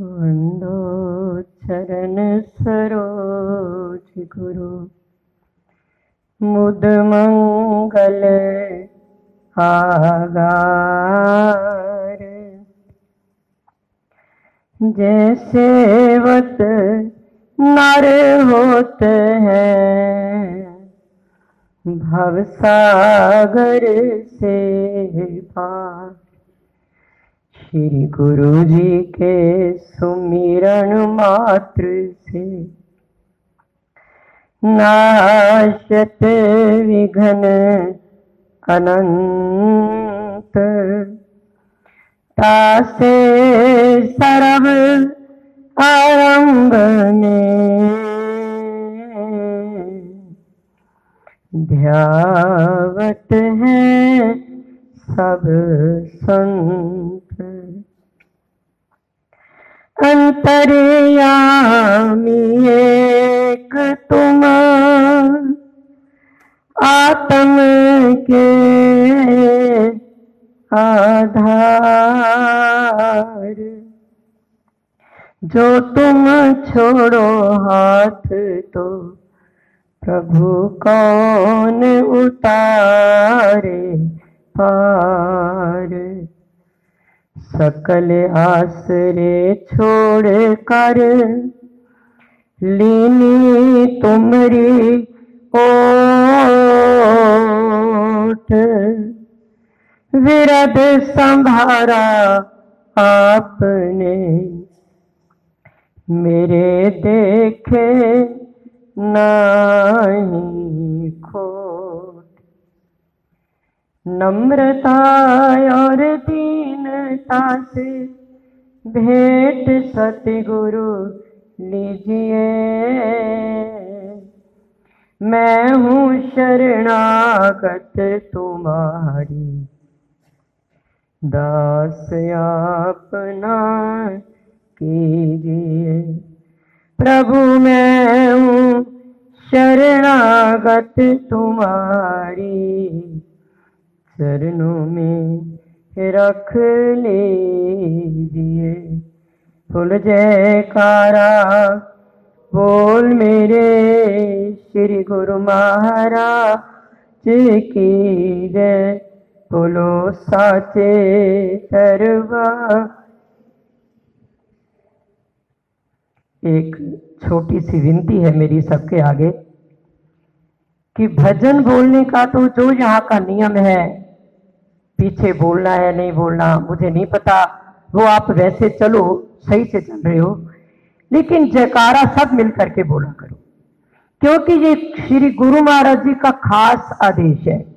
वंदो चरण सरोज गुरु। मुद मंगल आगार। जैसे वत नर होते हैं भवसागर से पार। श्री गुरु जी के सुमिरन मात्र से। नाशत विघन अनंत। तासे सर्व आरंभ में ध्यावत है सब संत। अंतर्यामी एक तुम आत्म के आधार। जो तुम छोड़ो हाथ तो प्रभु कौन उतारे पार? सकल आसरे छोड़ कर। लीनी तुमरी ओट। विरद संभारा आपने। मेरे देखे नहीं खोट। नम्रता और दीनता से भेंट सतगुरु लीजिए। मैं हूँ शरणागत तुम्हारी। दास अपना कीजिए। प्रभु, मैं हूँ शरणागत तुम्हारी। चरणों में रख लीजिए फुल जयकारा, बोल मेरे श्री गुरु महाराज की जय। बोलो, साचे दरबा एक छोटी सी विनती है मेरी सबके आगे कि भजन बोलने का तो जो यहाँ का नियम है पीछे बोलना है, नहीं बोलना, मुझे नहीं पता। वो आप वैसे चलो, सही से चल रहे हो। लेकिन जयकारा सब मिल करके बोला करो। क्योंकि ये श्री गुरु महाराज जी का खास आदेश है।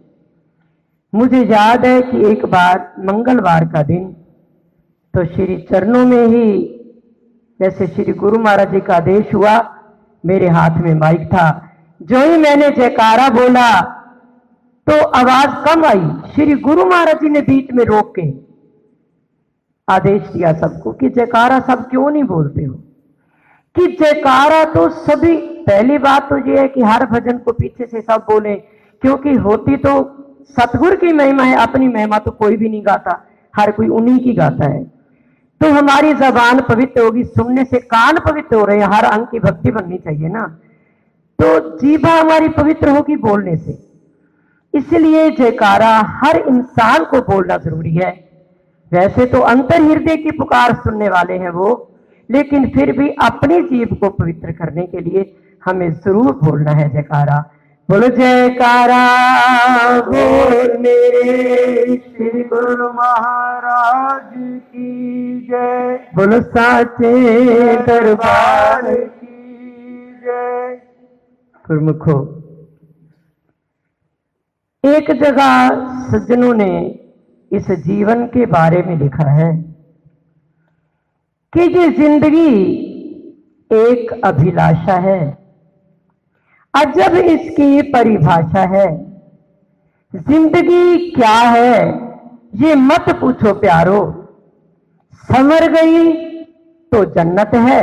मुझे याद है कि एक बार, मंगलवार का दिन तो श्री चरणों में ही जैसे श्री गुरु महाराज जी का आदेश हुआ, मेरे हाथ में माइक था। जो ही मैंने जयकारा बोला तो आवाज़ कम आई। श्री गुरु महाराज जी ने बीच में रोक के आदेश दिया सबको कि जयकारा सब क्यों नहीं बोलते हो? कि जयकारा तो सभी, पहली बात तो ये है कि हर भजन को पीछे से सब बोले, क्योंकि होती तो सतगुरु की महिमा है, अपनी महिमा तो कोई भी नहीं गाता, हर कोई उन्हीं की गाता है। तो हमारी जबान पवित्र होगी, सुनने से कान पवित्र हो रहे हैं, हर अंग की भक्ति बननी चाहिए ना। तो जीवा हमारी पवित्र होगी बोलने से। इसलिए जयकारा हर इंसान को बोलना ज़रूरी है। वैसे तो अंतर हृदय की पुकार सुनने वाले हैं वो, लेकिन फिर भी अपनी जीव को पवित्र करने के लिए हमें ज़रूर बोलना है जयकारा। बोलो, जयकारा, बोल मेरे श्री गुरु महाराज की जय। बोलो, साचे दरबार की जय। गुरमुखो एक जगह सज्जनों ने इस जीवन के बारे में लिखा है कि ये ज़िंदगी एक अभिलाषा है। अजब इसकी परिभाषा है। ज़िंदगी क्या है, ये मत पूछो प्यारो। समर गई तो जन्नत है,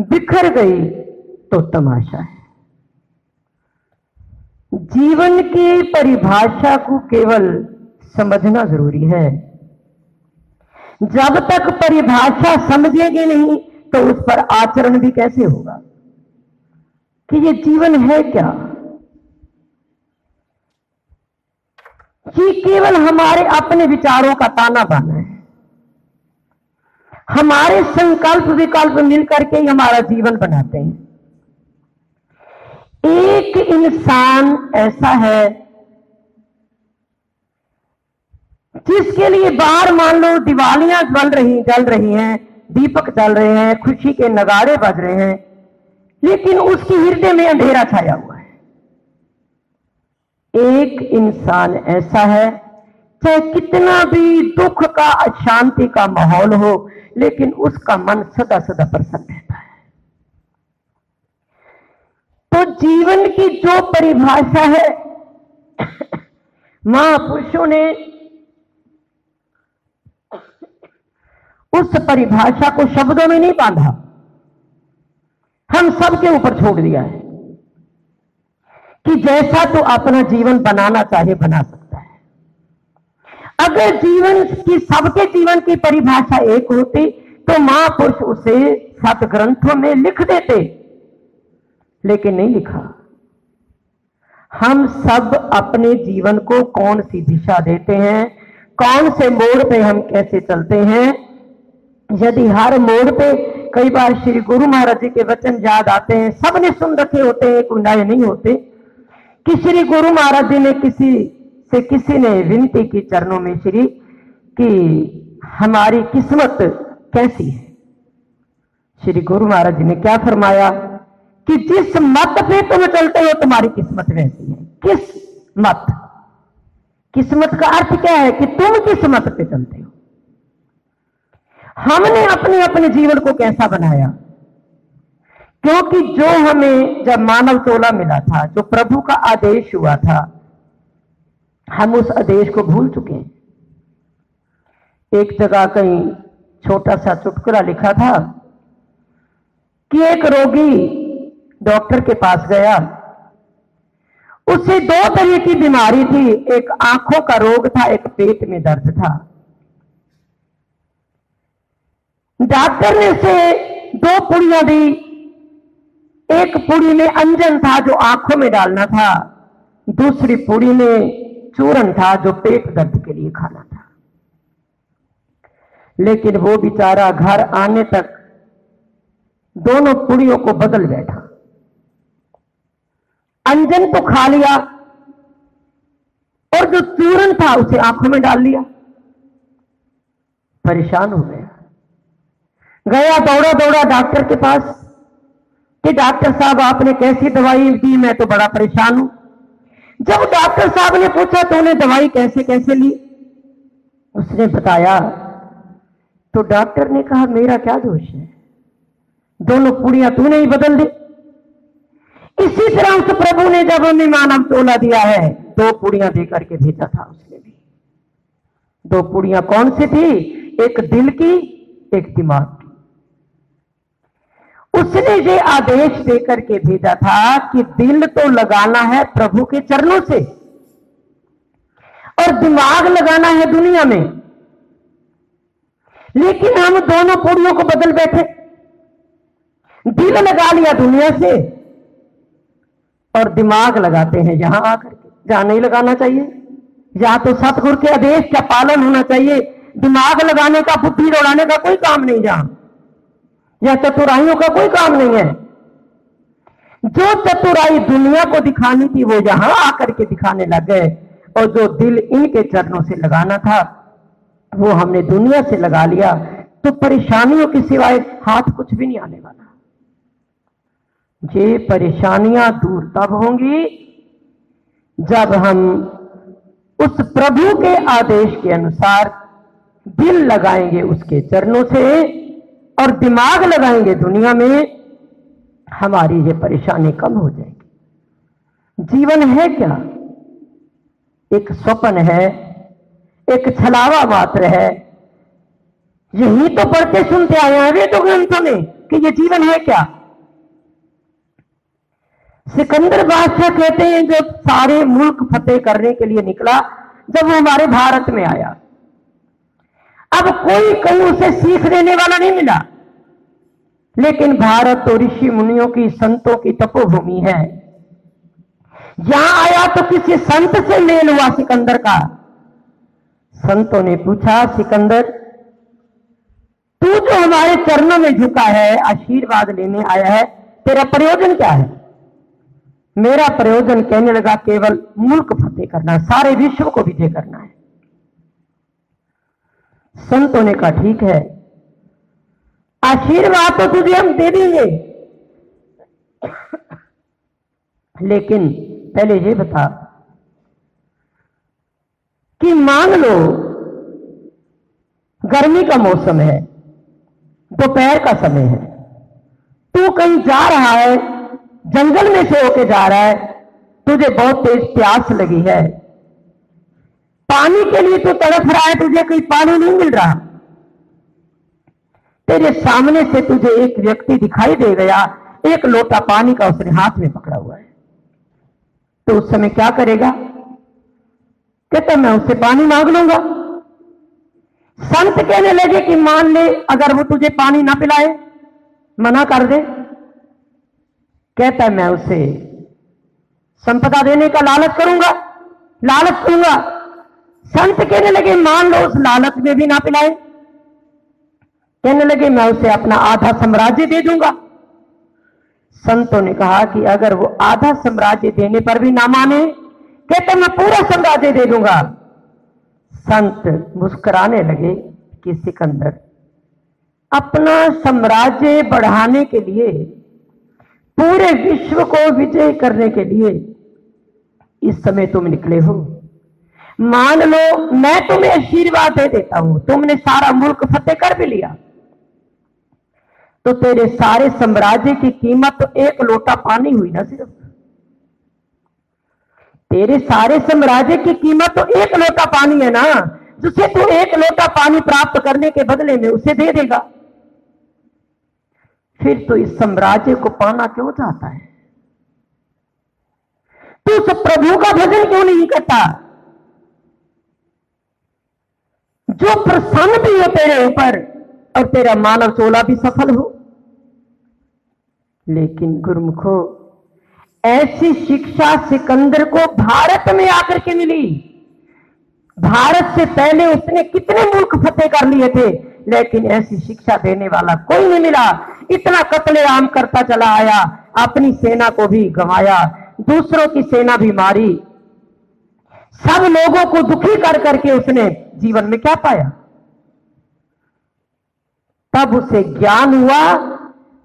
बिखर गई तो तमाशा है। जीवन की परिभाषा को केवल समझना ज़रूरी है। जब तक परिभाषा समझेंगे नहीं तो उस पर आचरण भी कैसे होगा? कि ये जीवन है क्या? ये केवल हमारे अपने विचारों का ताना बाना है? हमारे संकल्प विकल्प मिलकर के ही हमारा जीवन बनाते हैं। एक इंसान ऐसा है जिसके लिए बाहर मान लो दिवालियाँ जल रही जल रही हैं, दीपक जल रहे हैं, खुशी के नगाड़े बज रहे हैं, लेकिन उसकी हृदय में अंधेरा छाया हुआ है। एक इंसान ऐसा है, चाहे कितना भी दुख का, अशांति का माहौल हो, लेकिन उसका मन सदा सदा प्रसन्न है। तो जीवन की जो परिभाषा है, महापुरुषों ने उस परिभाषा को शब्दों में नहीं बांधा। हम सबके ऊपर छोड़ दिया है कि जैसा तो अपना जीवन बनाना चाहे बना सकता है। अगर जीवन की, सबके जीवन की परिभाषा एक होती तो महापुरुष उसे सत ग्रंथों में लिख देते। लेकिन नहीं लिखा। हम सब अपने जीवन को कौन सी दिशा देते हैं? कौन से मोड़ पे हम कैसे चलते हैं? यदि हर मोड़ पे कई बार श्री गुरु महाराज जी के वचन याद आते हैं, सबने सुन रखे होते हैं, कोई नए नहीं होते। कि श्री गुरु महाराज जी ने किसी से किसी ने विनती की चरणों में श्री, कि हमारी किस्मत कैसी है? श्री गुरु महाराज जी ने क्या फरमाया? कि जिस मत पे तुम चलते हो, तुम्हारी किस्मत वैसी है। किस मत? किस्मत का अर्थ क्या है कि तुम किस मत पे चलते हो? हमने अपने अपने जीवन को कैसा बनाया? क्योंकि जो हमें जब मानव टोला मिला था, जो प्रभु का आदेश हुआ था, हम उस आदेश को भूल चुके हैं। एक जगह कहीं छोटा सा चुटकुला लिखा था कि एक रोगी डॉक्टर के पास गया। उसे दो तरह की बीमारी थी। एक आँखों का रोग था, एक पेट में दर्द था। डॉक्टर ने उसे दो पुड़ियाँ दी। एक पुड़ी में अंजन था जो आँखों में डालना था। दूसरी पुड़ी में चूरन था जो पेट दर्द के लिए खाना था। लेकिन वो बेचारा घर आने तक दोनों पुड़ियों को बदल बैठा। अंजन तो खा लिया और जो चूरन था उसे आँखों में डाल लिया। परेशान हो गया। गया दौड़ा दौड़ा डॉक्टर के पास कि डॉक्टर साहब, आपने कैसी दवाई दी? मैं तो बड़ा परेशान हूँ। जब डॉक्टर साहब ने पूछा तो उन्हें दवाई कैसे कैसे ली? उसने बताया तो डॉक्टर ने कहा, मेरा क्या दोष है? दोनों पुड़ियाँ तूने ही बदल दी। इसी तरह उस प्रभु ने जब हमें मानव तोला दिया है, दो पुड़ियाँ देकर के भेजा था उसने भी। दो पुड़िया कौन सी थी? एक दिल की, एक दिमाग की। उसने ये आदेश देकर के भेजा था कि दिल तो लगाना है प्रभु के चरणों से, और दिमाग लगाना है दुनिया में। लेकिन हम दोनों पूरियों को बदल बैठे। दिल लगा लिया दुनिया से और दिमाग लगाते हैं, यहाँ आकर के। जहाँ नहीं लगाना चाहिए। या तो सतगुरु के आदेश का पालन होना चाहिए। दिमाग लगाने का, बुद्धि दौड़ाने का कोई काम नहीं जहाँ। या चतुराइयों का कोई काम नहीं है। जो चतुराई दुनिया को दिखानी थी, वो यहाँ आकर के दिखाने लग। गए और जो दिल इनके चरणों से लगाना था, वो हमने दुनिया से लगा लिया। तो परेशानियों के सिवाय हाथ कुछ भी नहीं आने वाला। ये परेशानियाँ दूर तब होंगी जब हम उस प्रभु के आदेश के अनुसार दिल लगाएँगे उसके चरणों से और दिमाग लगाएँगे दुनिया में, हमारी ये परेशानी कम हो जाएगी। जीवन है क्या? एक स्वप्न है, एक छलावा मात्र है। यही तो पढ़ते सुनते आए हैं वे तो ग्रंथों में कि ये जीवन है क्या? सिकंदर बादशाह कहते हैं जो सारे मुल्क फतेह करने के लिए निकला, जब वो हमारे भारत में आया, अब कोई कहीं उसे सीख देने वाला नहीं मिला। लेकिन भारत तो ऋषि मुनियों की संतों की तपोभूमि है। यहाँ आया तो किसी संत से मेल हुआ सिकंदर का। संतों ने पूछा, सिकंदर, तू जो हमारे चरणों में झुका है, आशीर्वाद लेने आया है, तेरा प्रयोजन क्या है? मेरा प्रयोजन कहने लगा, केवल मुल्क फतेह करना सारे विश्व को विजय करना है। संतों ने कहा, ठीक है, आशीर्वाद तो तुझे हम दे देंगे। लेकिन पहले ये बता कि मान लो, गर्मी का मौसम है, दोपहर का समय है, तू कहीं जा रहा है जंगल में से होके जा रहा है, तुझे बहुत तेज प्यास लगी है। पानी के लिए तू तड़फ रहा है, तुझे कहीं पानी नहीं मिल रहा। तेरे सामने से तुझे एक व्यक्ति दिखाई दे गया, एक लोटा पानी का उसने हाथ में पकड़ा हुआ है। तो उस समय क्या करेगा? कहता, मैं उससे पानी मांग लूँगा। संत कहने लगे कि, मान ले, अगर वो तुझे पानी ना पिलाए, मना कर दे। कहता मैं उसे संपदा देने का लालच करूँगा, लालच दूँगा। संत कहने लगे, मान लो उस लालच में भी ना पिलाए। कहने लगे, मैं उसे अपना आधा साम्राज्य दे दूँगा। संतों ने कहा कि अगर वो आधा साम्राज्य देने पर भी ना माने, कहते मैं पूरा साम्राज्य दे दूँगा। संत मुस्कुराने लगे कि सिकंदर, अपना साम्राज्य बढ़ाने के लिए पूरे विश्व को विजय करने के लिए इस समय तुम निकले हो। मान लो, मैं तुम्हें आशीर्वाद दे देता हूँ। तुमने सारा मुल्क फतेह कर भी लिया। तो तेरे सारे साम्राज्य की कीमत तो एक लोटा पानी हुई ना सिर्फ़। तेरे सारे साम्राज्य की कीमत तो एक लोटा पानी है ना। जिसे तू एक लोटा पानी प्राप्त करने के बदले में उसे दे देगा। फिर तो इस साम्राज्य को पाना क्यों चाहता है? तू उस प्रभु का भजन क्यों नहीं करता? जो प्रसन्न भी हो तेरे ऊपर और तेरा मानव चोला भी सफल हो। लेकिन गुरुमुखो, ऐसी शिक्षा सिकंदर को भारत में आकर के मिली। भारत से पहले उसने कितने मुल्क फतेह कर लिए थे, लेकिन ऐसी शिक्षा देने वाला कोई नहीं मिला। इतना कत्ले आम करता चला आया, अपनी सेना को भी गंवाया, दूसरों की सेना भी मारी। सब लोगों को दुखी कर करके उसने जीवन में क्या पाया? तब उसे ज्ञान हुआ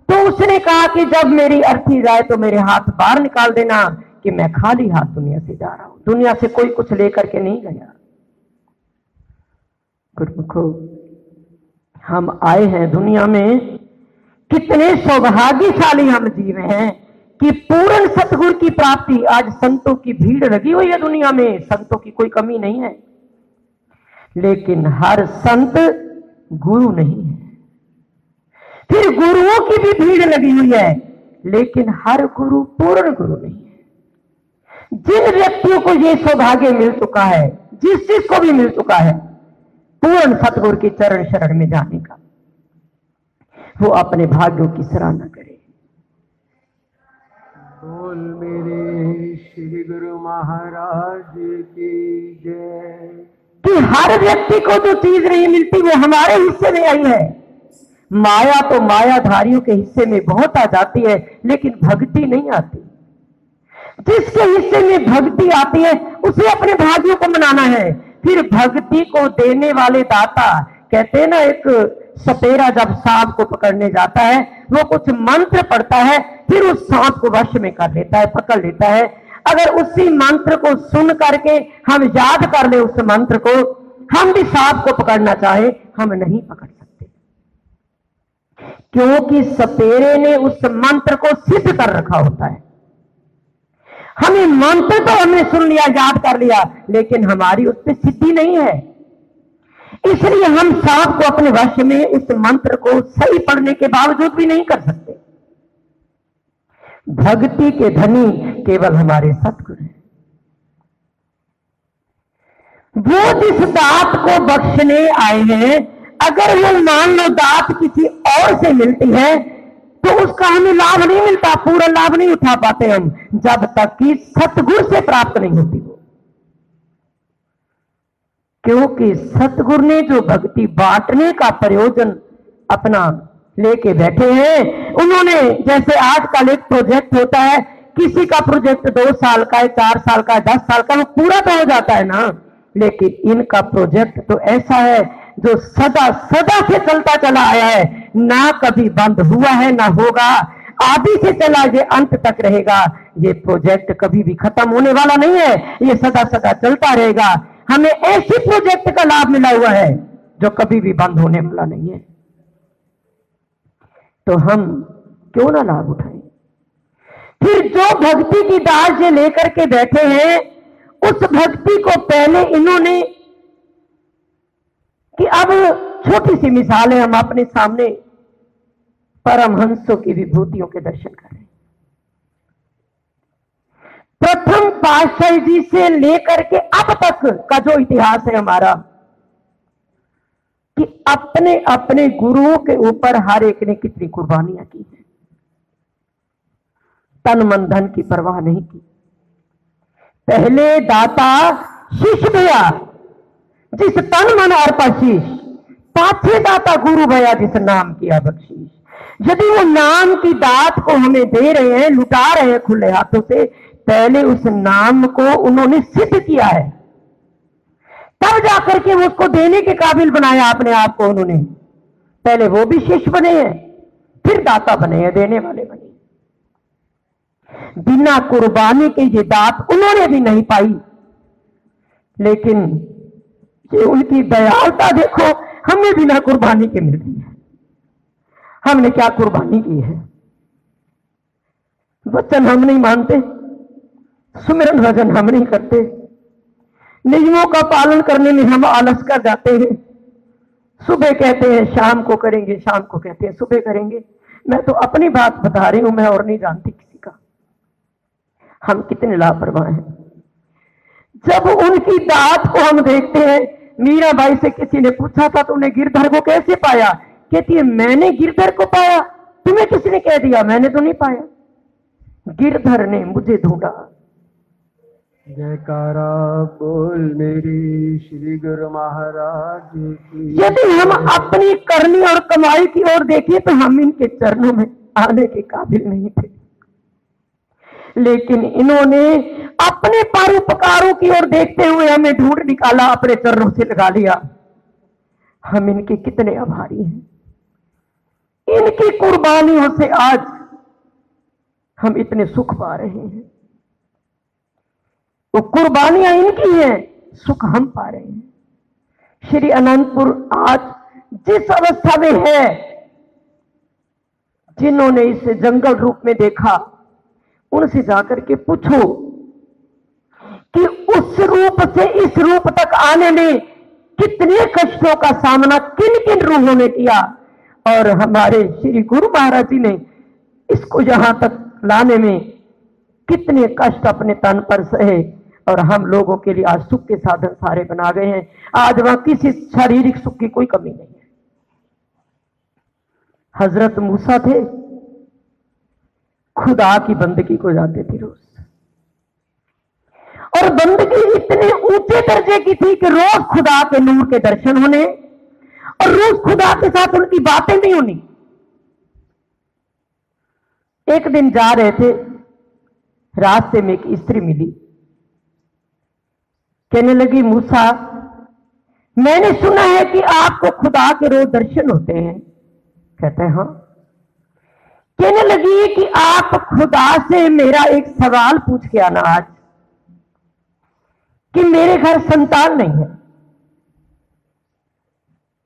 तो उसने कहा कि जब मेरी अर्थी जाए तो मेरे हाथ बाहर निकाल देना कि मैं खाली हाथ दुनिया से जा रहा हूँ। दुनिया से कोई कुछ लेकर के नहीं गया। गुरुमुखो, हम आए हैं दुनिया में कितने सौभाग्यशाली हम जीव हैं कि पूर्ण सतगुरु की प्राप्ति आज संतों की भीड़ लगी हुई है दुनिया में। संतों की कोई कमी नहीं है। लेकिन हर संत गुरु नहीं है। फिर गुरुओं की भी भीड़ लगी हुई है, लेकिन हर गुरु पूर्ण गुरु नहीं है। जिन व्यक्तियों को यह सौभाग्य मिल चुका है, जिस चीज़ को भी मिल चुका है, पूर्ण सतगुरु की चरण शरण में जाने का। वो अपने भाग्यों की सराहना करे। बोल मेरे श्री गुरु महाराज की जय। कि हर व्यक्ति को जो चीज़ नहीं मिलती वो हमारे हिस्से में आई है। माया तो मायाधारियों के हिस्से में बहुत आ जाती है लेकिन भक्ति नहीं आती। जिसके हिस्से में भक्ति आती है उसे अपने भाग्यों को मनाना है। फिर भक्ति को देने वाले दाता कहते हैं ना एक सपेरा जब सांप को पकड़ने जाता है, वो कुछ मंत्र पढ़ता है, फिर उस सांप को वश में कर लेता है, पकड़ लेता है। अगर उसी मंत्र को सुन करके हम याद कर ले उस मंत्र को, हम भी सांप को पकड़ना चाहे, हम नहीं पकड़ सकते। क्योंकि सपेरे ने उस मंत्र को सिद्ध कर रखा होता है। हमें मंत्र तो हमने सुन लिया, याद कर लिया, लेकिन हमारी उस पर सिद्धि नहीं है। इसलिए हम सांप को अपने वश में उस मंत्र को सही पढ़ने के बावजूद भी नहीं कर सकते। भक्ति के धनी केवल हमारे सतगुरु हैं। वो जिस दात को बख्शने आए हैं, अगर वो मान लो दात किसी और से मिलती है तो उसका हमें लाभ नहीं मिलता, पूरा लाभ नहीं उठा पाते हम, जब तक कि सतगुरु से प्राप्त नहीं होती। क्योंकि सतगुरु ने जो भक्ति बांटने का प्रयोजन अपना लेके बैठे हैं, उन्होंने जैसे आजकल एक प्रोजेक्ट होता है, किसी का प्रोजेक्ट दो साल का है, चार साल का है, दस साल का वो पूरा तो हो जाता है ना। लेकिन इनका प्रोजेक्ट तो ऐसा है, जो सदा सदा से चलता चला आया है। ना कभी बंद हुआ है, ना होगा। आदि से चला, ये अंत तक रहेगा। ये प्रोजेक्ट कभी भी खत्म होने वाला नहीं है। ये सदा सदा चलता रहेगा। हमें ऐसी प्रोजेक्ट का लाभ मिला हुआ है जो कभी भी बंद होने वाला नहीं है। तो हम क्यों ना लाभ उठाएँ? फिर जो भक्ति की दास ये लेकर के बैठे हैं, उस भक्ति को पहले इन्होंने कि अब छोटी सी मिसाल है हम अपने सामने परमहंसों की विभूतियों के दर्शन करें प्रथम पातशाही जी से लेकर के अब तक का जो इतिहास है हमारा, कि अपने अपने गुरुओं के ऊपर हर एक ने कितनी कुर्बानियाँ की हैं। तन मन धन की परवाह नहीं की। पहले दाता शिष्य भया, जिस तन मन और पशीष पाछे दाता गुरु भया जिस नाम किया बख्शीश। यदि वो नाम की दात को हमें दे रहे हैं, लुटा रहे हैं खुले हाथों से पहले उस नाम को उन्होंने सिद्ध किया है। तब जाकर के उसको देने के काबिल बनाया अपने आप को उन्होंने। पहले वो भी शिष्य बने हैं, फिर दाता बने हैं, देने वाले बने बिना कुर्बानी के ये दात उन्होंने भी नहीं पाई। लेकिन ये उनकी दयालता देखो, हमें बिना कुर्बानी के मिल रही है। हमने क्या कुर्बानी की है? वचन हम नहीं मानते। सुमिरन भजन हम नहीं करते। नियमों का पालन करने में हम आलस कर जाते हैं। सुबह कहते हैं, शाम को करेंगे, शाम को कहते हैं, सुबह करेंगे। मैं तो अपनी बात बता रही हूँ, मैं और नहीं जानती किसी का। हम कितने लापरवाह हैं। जब उनकी दात को हम देखते हैं, मीरा भाई से किसी ने पूछा था तुमने गिरधर को कैसे पाया? कहती है, मैंने गिरधर को पाया। तुम्हें किसी ने कह दिया? मैंने तो नहीं पाया। गिरधर ने मुझे ढूंढा। जयकारा बोल मेरी श्री गुरु महाराज यदि हम अपनी करनी और कमाई की ओर देखें तो हम इनके चरणों में आने के काबिल नहीं थे। लेकिन इन्होंने अपने परोपकारों की ओर देखते हुए हमें ढूंढ निकाला, अपने चरणों से लगा लिया। हम इनके कितने आभारी हैं। इनकी कुर्बानियों से आज हम इतने सुख पा रहे हैं। वो कुर्बानियाँ इनकी हैं? सुख हम पा रहे हैं। श्री अनंतपुर आज जिस अवस्था में है, जिन्होंने इसे जंगल रूप में देखा, उनसे जाकर के पूछो कि उस रूप से इस रूप तक आने में कितने कष्टों का सामना किन किन रूहों ने किया? और हमारे श्री गुरु महाराज जी ने इसको यहाँ तक लाने में कितने कष्ट अपने तन पर सहे? और हम लोगों के लिए आज सुख के साधन सारे बना गए हैं। आज वहाँ किसी शारीरिक सुख की कोई कमी नहीं है। हज़रत मूसा थे, खुदा की बंदगी को जाते थे रोज। और बंदगी इतने ऊँचे दर्जे की थी कि रोज खुदा के नूर के दर्शन होने और रोज खुदा के साथ उनकी बातें नहीं होनी। एक दिन जा रहे थे, रास्ते में एक स्त्री मिली। कहने लगी, मूसा, मैंने सुना है कि आपको खुदा के रोज दर्शन होते हैं। कहते हैं हाँ। कहने लगी कि आप खुदा से मेरा एक सवाल पूछ के आना आज, कि मेरे घर संतान नहीं है।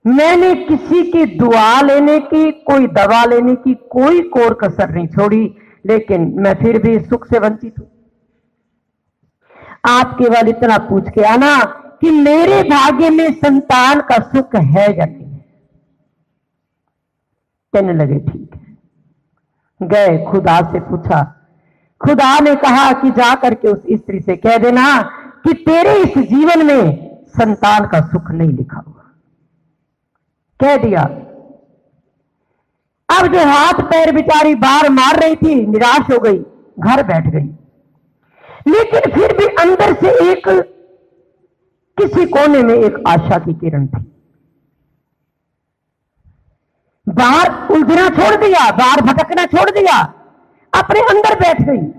मैंने किसी की दुआ लेने की, कोई दवा लेने की कोई कोर कसर नहीं छोड़ी, लेकिन मैं फिर भी सुख से वंचित हूँ। आप केवल इतना पूछ के आना कि मेरे भाग्य में संतान का सुख है या नहीं। कहने लगे, ठीक है। गए, खुदा से पूछा। खुदा ने कहा कि जा करके उस स्त्री से कह देना कि तेरे इस जीवन में संतान का सुख नहीं लिखा हुआ। कह दिया। अब जो हाथ पैर बिचारी बार मार रही थी, निराश हो गई, घर बैठ गई। लेकिन फिर भी अंदर से एक किसी कोने में एक आशा की किरण थी। बाहर उलझना छोड़ दिया, बाहर भटकना छोड़ दिया, अपने अंदर बैठ गई।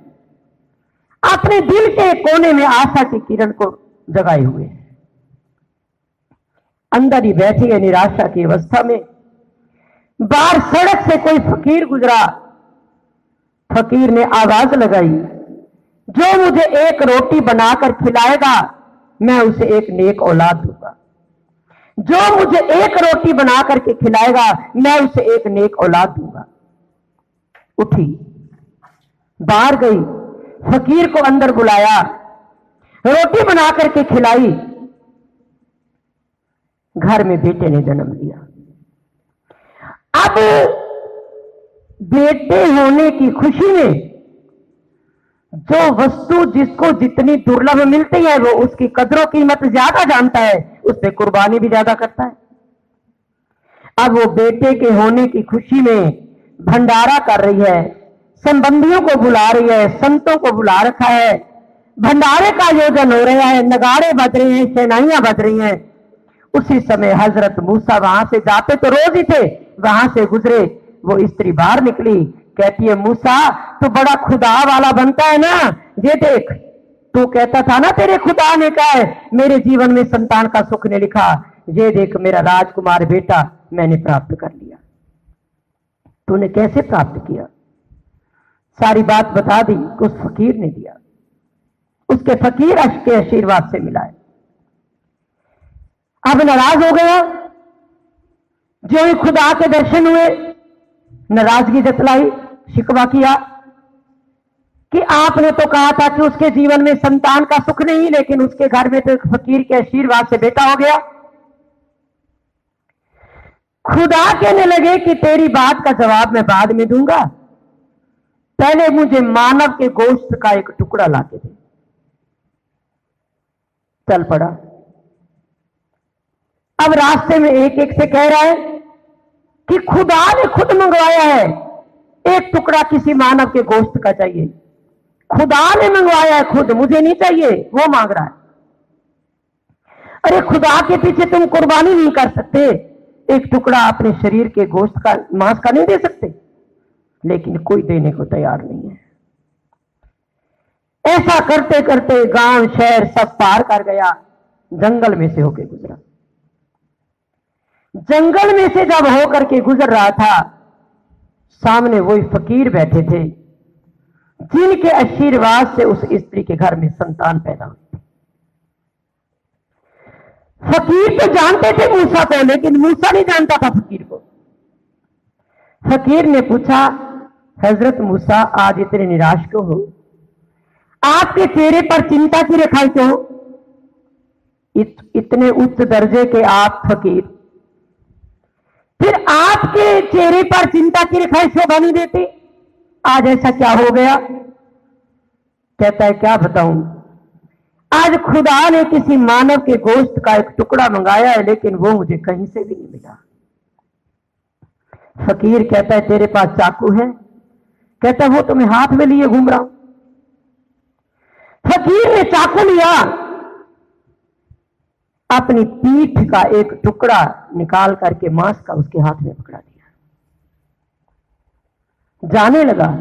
अपने दिल के कोने में आशा की किरण को जगाए हुए। अंदर ही बैठी है निराशा की अवस्था में। बाहर सड़क से कोई फकीर गुजरा, फकीर ने आवाज़ लगाई जो मुझे एक रोटी बनाकर खिलाएगा, मैं उसे एक नेक औलाद दूँगा। जो मुझे एक रोटी बना करके खिलाएगा, मैं उसे एक नेक औलाद दूँगा। उठी, बाहर गई, फकीर को अंदर बुलाया, रोटी बना करके खिलाई। घर में बेटे ने जन्म लिया। अब बेटे होने की खुशी में जो वस्तु जिसको जितनी दुर्लभ मिलती है, वो उसकी कदरों कीमत ज़्यादा जानता है उस पर कुर्बानी भी ज़्यादा करता है। अब वो बेटे के होने की खुशी में भंडारा कर रही है, संबंधियों को बुला रही है, संतों को बुला रखा है। भंडारे का आयोजन हो रहा है, नगाड़े बज रहे हैं, सेनाइयाँ बज रही हैं। उसी समय हज़रत मूसा वहाँ से जाते तो रोज ही थे, वहाँ से गुजरे, वो स्त्री बाहर निकली कहती है, मूसा तो बड़ा खुदा वाला बनता है ना? ये देख, तू कहता था ना, तेरे खुदा ने कहा है, मेरे जीवन में संतान का सुख ने लिखा, ये देख, मेरा राजकुमार बेटा मैंने प्राप्त कर लिया। तूने कैसे प्राप्त किया? सारी बात बता दी उस फकीर ने दिया। उसके फकीर अश के आशीर्वाद से मिला है। अब नाराज़ हो गया। जो ही खुदा के दर्शन हुए, नाराज़गी जतलाई। शिकवा किया कि आपने तो कहा था कि उसके जीवन में संतान का सुख नहीं, लेकिन उसके घर में तो एक फकीर के आशीर्वाद से बेटा हो गया। खुदा कहने लगे कि तेरी बात का जवाब मैं बाद में दूँगा। पहले मुझे मानव के गोश्त का एक टुकड़ा लाके दे। चल पड़ा। अब रास्ते में एक एक से कह रहा है कि खुदा ने खुद मंगवाया है। एक टुकड़ा किसी मानव के गोश्त का चाहिए। खुदा ने मंगवाया है, खुद मुझे नहीं चाहिए, वो मांग रहा है। अरे खुदा के पीछे तुम कुर्बानी नहीं कर सकते। एक टुकड़ा अपने शरीर के गोश्त का, मांस का नहीं दे सकते। लेकिन कोई देने को तैयार नहीं है। ऐसा करते करते गाँव, शहर सब पार कर गया। जंगल में से होके गुजरा। जंगल में से जब होकर के गुजर रहा था सामने वही फकीर बैठे थे जिनके आशीर्वाद से उस स्त्री के घर में संतान पैदा हुई। फकीर तो जानते थे मूसा को लेकिन मूसा नहीं जानता था फकीर को। फकीर ने पूछा हज़रत मूसा आज इतने निराश क्यों हो? आपके चेहरे पर चिंता की रेखाएँ क्यों इत, इतने उच्च दर्जे के आप फकीर फिर आपके चेहरे पर चिंता की रेखाएँ शोभा नहीं देती आज ऐसा क्या हो गया? कहता है, क्या बताऊँ? आज खुदा ने किसी मानव के गोश्त का एक टुकड़ा मंगाया है, लेकिन वो मुझे कहीं से भी नहीं मिला। फकीर कहता है, तेरे पास चाकू है? कहता है, वो तुम्हें हाथ में लिए घूम रहा हूँ। फकीर ने चाकू लिया। अपनी पीठ का एक टुकड़ा निकाल करके मांस का उसके हाथ में पकड़ा दिया। जाने लगा,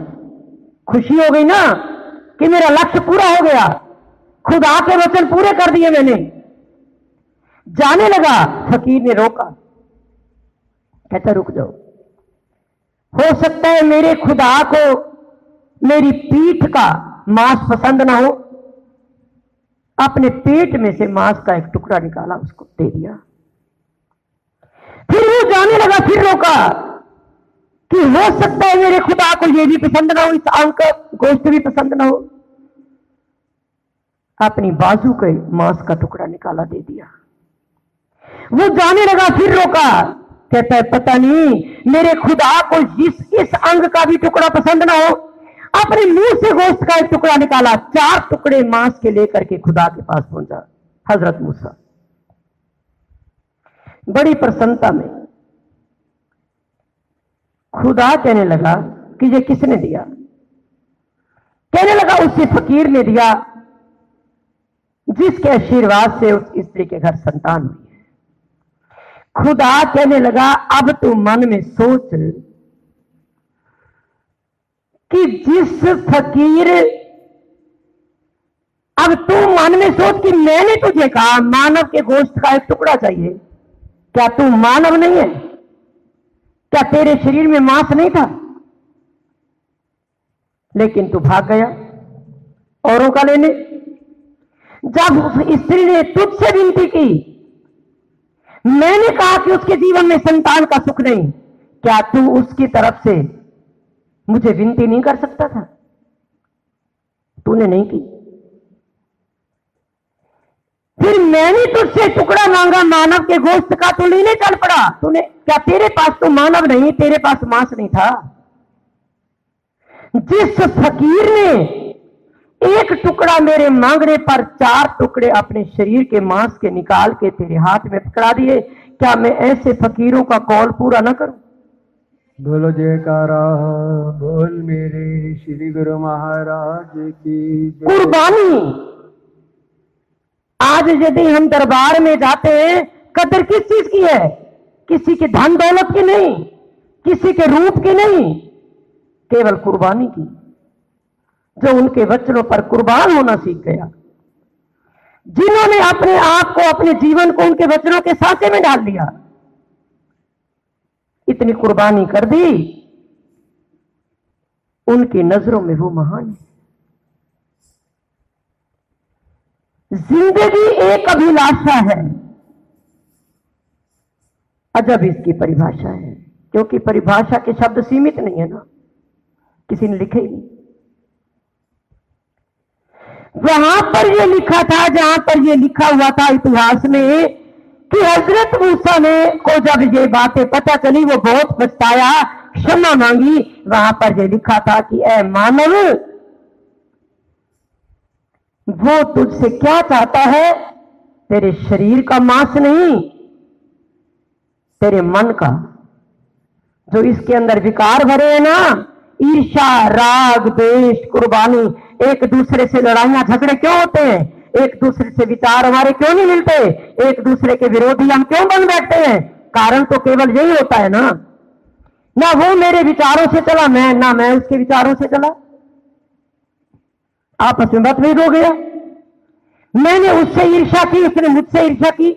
खुशी हो गई ना कि मेरा लक्ष्य पूरा हो गया। खुदा के वचन पूरे कर दिए मैंने। जाने लगा, फकीर ने रोका। कहता, रुक जाओ। हो सकता है मेरे खुदा को मेरी पीठ का मांस पसंद ना हो। अपने पेट में से मांस का एक टुकड़ा निकाला, उसको दे दिया। फिर वो जाने लगा फिर रोका कि हो सकता है मेरे खुदा को ये भी पसंद ना हो, इस आंक गोश्त भी पसंद ना हो। अपनी बाजू के मांस का टुकड़ा निकाला, दे दिया। वो जाने लगा फिर रोका कहता है, पता नहीं, मेरे खुदा को जिस इस अंग का भी टुकड़ा पसंद ना हो अपने मुँह से गोश्त का एक टुकड़ा निकाला, चार टुकड़े मांस के लेकर के खुदा के पास पहुँचा, हज़रत मूसा। बड़ी प्रसन्नता में खुदा कहने लगा कि ये किसने दिया? कहने लगा, उसी फकीर ने दिया, जिसके आशीर्वाद से उस स्त्री के घर संतान हुई है। खुदा कहने लगा, अब तू मन में सोच कि जिस फकीर, अब तू मन में सोच कि मैंने तुझे कहा, मानव के गोश्त का एक टुकड़ा चाहिए। क्या तू मानव नहीं है? क्या तेरे शरीर में मांस नहीं था? लेकिन तू भाग गया औरों का लेने। जब उस स्त्री ने तुझसे विनती की, मैंने कहा कि उसके जीवन में संतान का सुख नहीं। क्या तू उसकी तरफ़ से मुझे विनती नहीं कर सकता था। तूने नहीं की। फिर मैंने तुझसे टुकड़ा मांगा, मानव के गोश्त का तू लेने चल पड़ा। तूने, क्या तेरे पास तो मानव नहीं, तेरे पास मांस नहीं था? जिस फकीर ने एक टुकड़ा मेरे मांगने पर चार टुकड़े अपने शरीर के मांस के निकाल के तेरे हाथ में पकड़ा दिए, क्या मैं ऐसे फकीरों का कॉल पूरा ना करूँ? बोलो जयकारा, बोल मेरे श्री गुरु महाराज की। कुर्बानी। आज यदि हम दरबार में जाते हैं, कदर किस चीज़ की है? किसी के धन दौलत की नहीं, किसी के रूप की नहीं, केवल कुर्बानी की, जो उनके वचनों पर कुर्बान होना सीख गया। जिन्होंने अपने आप को, अपने जीवन को उनके वचनों के सांसे में डाल दिया। इतनी कुर्बानी कर दी। उनकी नज़रों में वो महान है। ज़िंदगी एक अभिलाषा है। अजब इसकी परिभाषा है। क्योंकि परिभाषा के शब्द सीमित नहीं है ना। किसी ने लिखे ही नहीं। वहाँ पर ये लिखा था, जहाँ पर ये लिखा हुआ था इतिहास में कि हज़रत मूसा ने को जब ये बातें पता चली, वो बहुत पछताया। क्षमा मांगी। वहाँ पर ये लिखा था कि, ए मानव, वो तुझसे क्या चाहता है? तेरे शरीर का मांस नहीं, तेरे मन का। जो इसके अंदर विकार भरे हैं ना ईर्षा राग, द्वेष, कुर्बानी, एक दूसरे से लड़ाइयाँ, झगड़े क्यों होते हैं? एक दूसरे से विचार हमारे क्यों नहीं मिलते? एक दूसरे के विरोधी हम क्यों बन बैठते हैं? कारण तो केवल यही होता है ना। ना वो मेरे विचारों से चला, मैं, ना मैं उसके विचारों से चला। आपस में मतभेद हो गया। मैंने उससे ईर्षा की, उसने मुझसे ईर्षा की।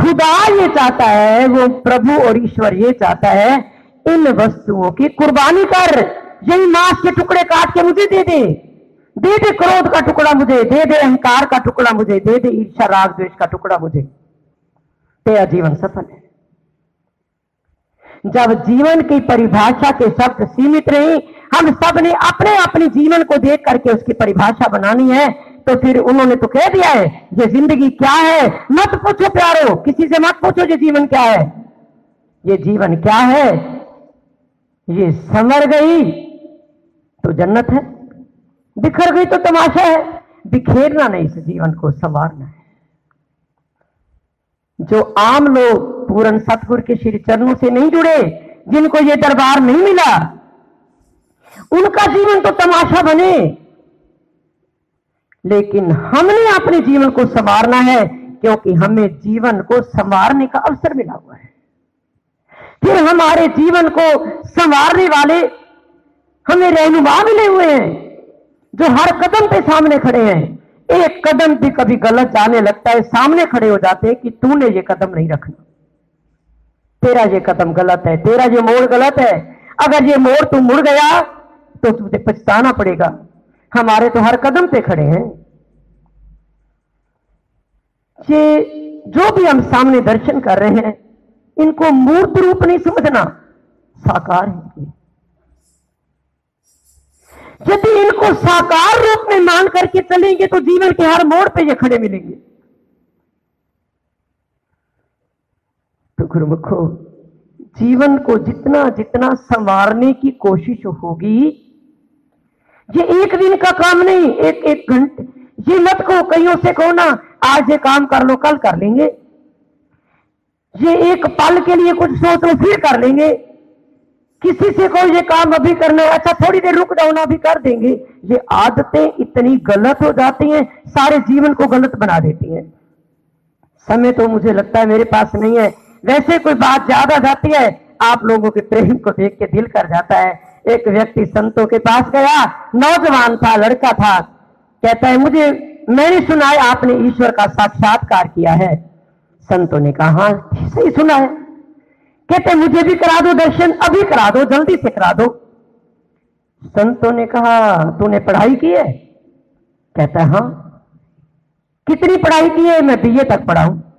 खुदा ये चाहता है, वो प्रभु और ईश्वर ये चाहता है, इन वस्तुओं की कुर्बानी कर, यही मांस के टुकड़े काट के मुझे दे दे। दे दे क्रोध का टुकड़ा मुझे, दे दे अहंकार का टुकड़ा मुझे, दे दे ईर्षा राग, द्वेष का टुकड़ा मुझे। तेरा जीवन सफल है। जब जीवन की परिभाषा के शब्द सीमित नहीं हम सबने अपने अपने जीवन को देख करके उसकी परिभाषा बनानी है तो फिर उन्होंने तो कह दिया है, ये ज़िंदगी क्या है? मत पूछो प्यारो, किसी से मत पूछो ये जीवन क्या है। ये जीवन क्या है? ये समर गई तो जन्नत है। बिखर गई तो तमाशा है। बिखेरना नहीं, इस जीवन को संवारना है। जो आम लोग पूरन सतगुरु के श्री चरणों से नहीं जुड़े, जिनको ये दरबार नहीं मिला, उनका जीवन तो तमाशा बने। लेकिन हमने अपने जीवन को संवारना है, क्योंकि हमें जीवन को संवारने का अवसर मिला हुआ है। फिर हमारे जीवन को संवारने वाले हमें रहनुमा मिले हुए हैं। जो हर कदम पे सामने खड़े हैं, एक कदम भी कभी गलत जाने लगता है, सामने खड़े हो जाते हैं कि तूने ये कदम नहीं रखना। तेरा ये कदम गलत है, तेरा ये मोड़ गलत है। अगर ये मोड़ तू मुड़ गया तो तुझे पछताना पड़ेगा। हमारे तो हर कदम पे खड़े हैं। ये जो भी हम सामने दर्शन कर रहे हैं, इनको मूर्त रूप नहीं समझना, साकार है यदि इनको साकार रूप में मान करके चलेंगे तो जीवन के हर मोड़ पे ये खड़े मिलेंगे। तो गुरुमुखो, जीवन को जितना जितना संवारने की कोशिश होगी, ये एक दिन का काम नहीं, एक एक घंटे, ये मत कहो कईयों से कहो ना, आज ये काम कर लो, कल कर लेंगे। ये एक पल के लिए कुछ सोच लो, फिर कर लेंगे। किसी से कोई ये काम अभी करना है अच्छा थोड़ी देर रुक जाओ ना, अभी कर देंगे। ये आदतें इतनी गलत हो जाती हैं, सारे जीवन को गलत बना देती हैं। समय तो मुझे लगता है मेरे पास नहीं है। वैसे कोई बात ज़्यादा जाती है, आप लोगों के प्रेम को देख के दिल कर जाता है। एक व्यक्ति संतों के पास गया, नौजवान था, लड़का था। कहता है, मुझे, मैंने सुना है आपने ईश्वर का साक्षात्कार किया है। संतों ने कहा हाँ सही सुना है। कहते मुझे भी करा दो, दर्शन अभी करा दो, जल्दी से करा दो। संतों ने कहा, तूने पढ़ाई की है? कहता है हाँ। कितनी पढ़ाई की है? मैं बीए तक पढ़ा हूँ।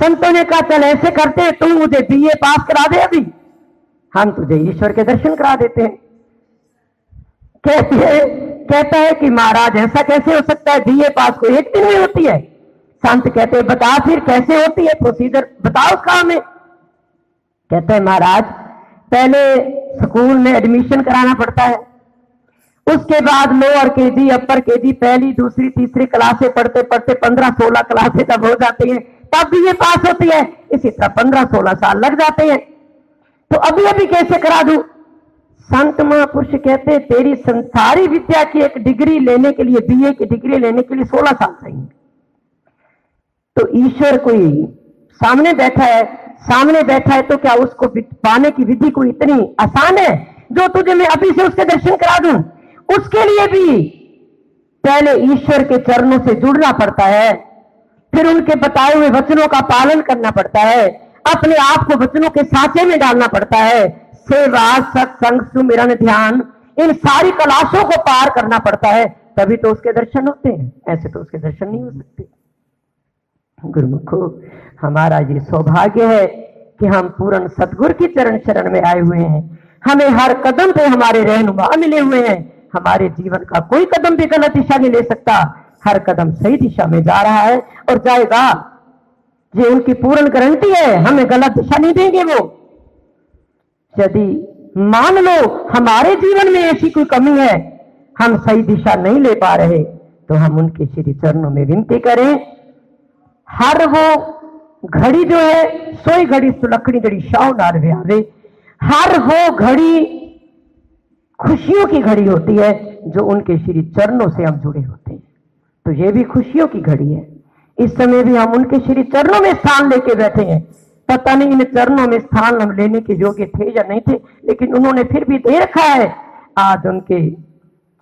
संतों ने कहा, चल ऐसे करते हैं, तू मुझे बीए पास करा दे अभी। हम तुझे ईश्वर के दर्शन करा देते हैं। कहते है, कहता है कि महाराज, ऐसा कैसे हो सकता है? बीए पास को एक दिन में होती है? संत कहते बता फिर, कैसे होती है प्रोसीजर बताओ काम में। कहते हैं, महाराज, पहले स्कूल में एडमिशन कराना पड़ता है। उसके बाद लोअर के जी अपर के जी पहली, दूसरी, तीसरी क्लासे पढ़ते पढ़ते पंद्रह, सोलह क्लासे तब हो जाती हैं। तब भी ये पास होती है। इसी तरह पंद्रह, सोलह साल लग जाते हैं। तो अभी अभी कैसे करा दू? संत महापुरुष कहते तेरी संसारी विद्या की एक डिग्री लेने के लिए बीए की डिग्री लेने के लिए सोलह साल चाहिए। तो ईश्वर कोई सामने बैठा है सामने बैठा है तो क्या उसको पाने की विधि कोई इतनी आसान है? जो तुझे मैं अभी से उसके दर्शन करा दूँ, उसके लिए भी। पहले ईश्वर के चरणों से जुड़ना पड़ता है, फिर उनके बताए हुए वचनों का पालन करना पड़ता है, अपने आप को वचनों के साचे में डालना पड़ता है। सेवा, सत्संग, सुमिरन, ध्यान, इन सारी कलाशों को पार करना पड़ता है। तभी तो उसके दर्शन होते हैं, ऐसे तो उसके दर्शन नहीं हो सकते। गुरुमुखो, हमारा ये सौभाग्य है कि हम पूर्ण सदगुरु की चरण चरण में आए हुए हैं। हमें हर कदम पे हमारे रहनुमा मिले हुए हैं। हमारे जीवन का कोई कदम भी गलत दिशा नहीं ले सकता। हर कदम सही दिशा में जा रहा है और जाएगा। ये उनकी पूर्ण गारंटी है। हमें गलत दिशा नहीं देंगे वो। यदि मान लो हमारे जीवन में ऐसी कोई कमी है, हम सही दिशा नहीं ले पा रहे तो हम उनके श्री चरणों में विनती करें। हर वो घड़ी जो है, सोई घड़ी सुलखड़ी घड़ी शाह नार आवे हर वो घड़ी खुशियों की घड़ी होती है, जो उनके श्री चरणों से हम जुड़े होते हैं। तो ये भी खुशियों की घड़ी है। इस समय भी हम उनके श्री चरणों में स्थान लेके बैठे हैं। पता नहीं इन चरणों में स्थान हम लेने के योग्य थे या नहीं थे, लेकिन उन्होंने फिर भी दे रखा है। आज उनके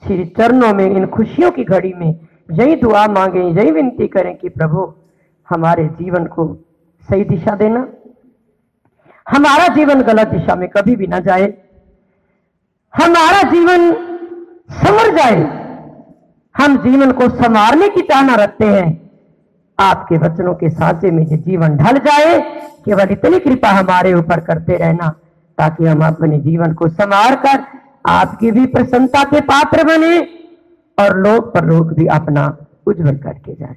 श्री चरणों में, इन खुशियों की घड़ी में यही दुआ मांगे, यही विनती करें कि प्रभु हमारे जीवन को सही दिशा देना, हमारा जीवन गलत दिशा में कभी भी ना जाए, हमारा जीवन समर जाए, हम जीवन को संवारने की चाहना रखते हैं। आपके वचनों के सांचे में ये जीवन ढल जाए, केवल इतनी कृपा हमारे ऊपर करते रहना, ताकि हम अपने जीवन को संवार कर आपकी भी प्रसन्नता के पात्र बने और लोग पर लोग भी अपना उज्जवल करके जाए।